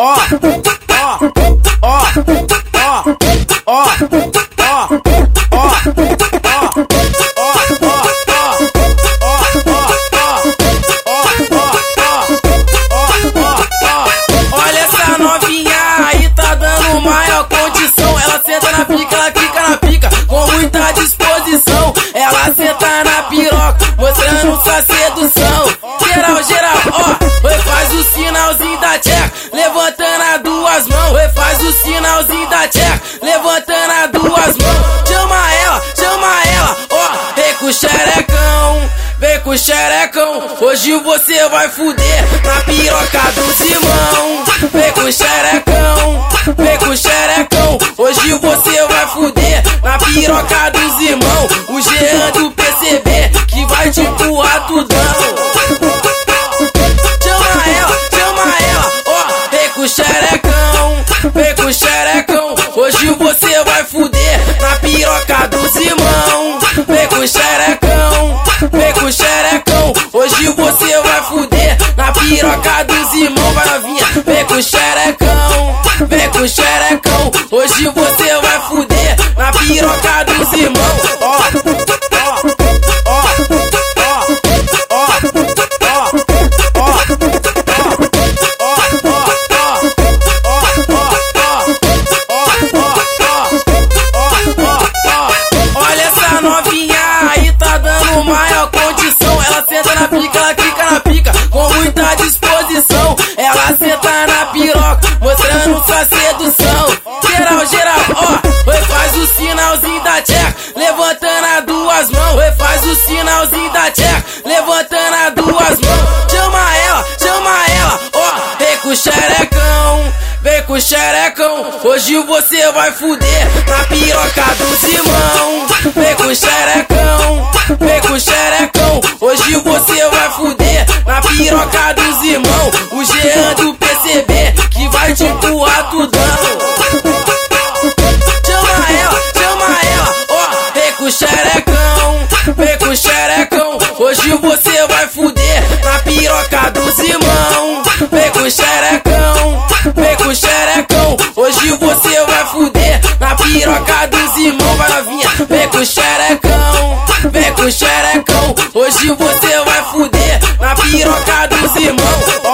ó, ó, ó, ó, ó, ó, Olha essa novinha aí, tá dando maior condição. Ela senta na pica, ela fica na pica, com muita disposição. Ela senta na piroca, mostrando sua sedução. Da tcheca, levantando as duas mãos. Oi, faz o sinalzinho da tcheca, levantando as duas mãos. Chama ela, chama ela, ó, vem com o xerecão. Vem com o xerecão, hoje você vai fuder na piroca do Simão. Vem com o xerecão, vem com o xerecão, hoje você vai fuder na piroca do Simão. O Jean do PCB que vai te empurrar. Vem com o xerecão, hoje você vai fuder na piroca do Simão. Ó, ó, ó, ó, ó, ó, ó. Olha essa novinha aí, tá dando maior condição. Ela senta na pica, ela fica na mostrando sua sedução. Geral, geral, ó, oi, faz o sinalzinho da tcheca, levantando as duas mãos. Oi, faz o sinalzinho da tcheca, levantando as duas mãos. Chama ela, chama ela, ó, vem com o xerecão. Vem com o xerecão, hoje você vai fuder na piroca do Simão. Vem com o xerecão, vem com o xerecão, hoje você vai fuder na piroca do Simão. O Jean do você vai fuder na piroca do Simão. Vai novinha, vem com o xerecão, vem com o xerecão, hoje você vai fuder na piroca do Simão.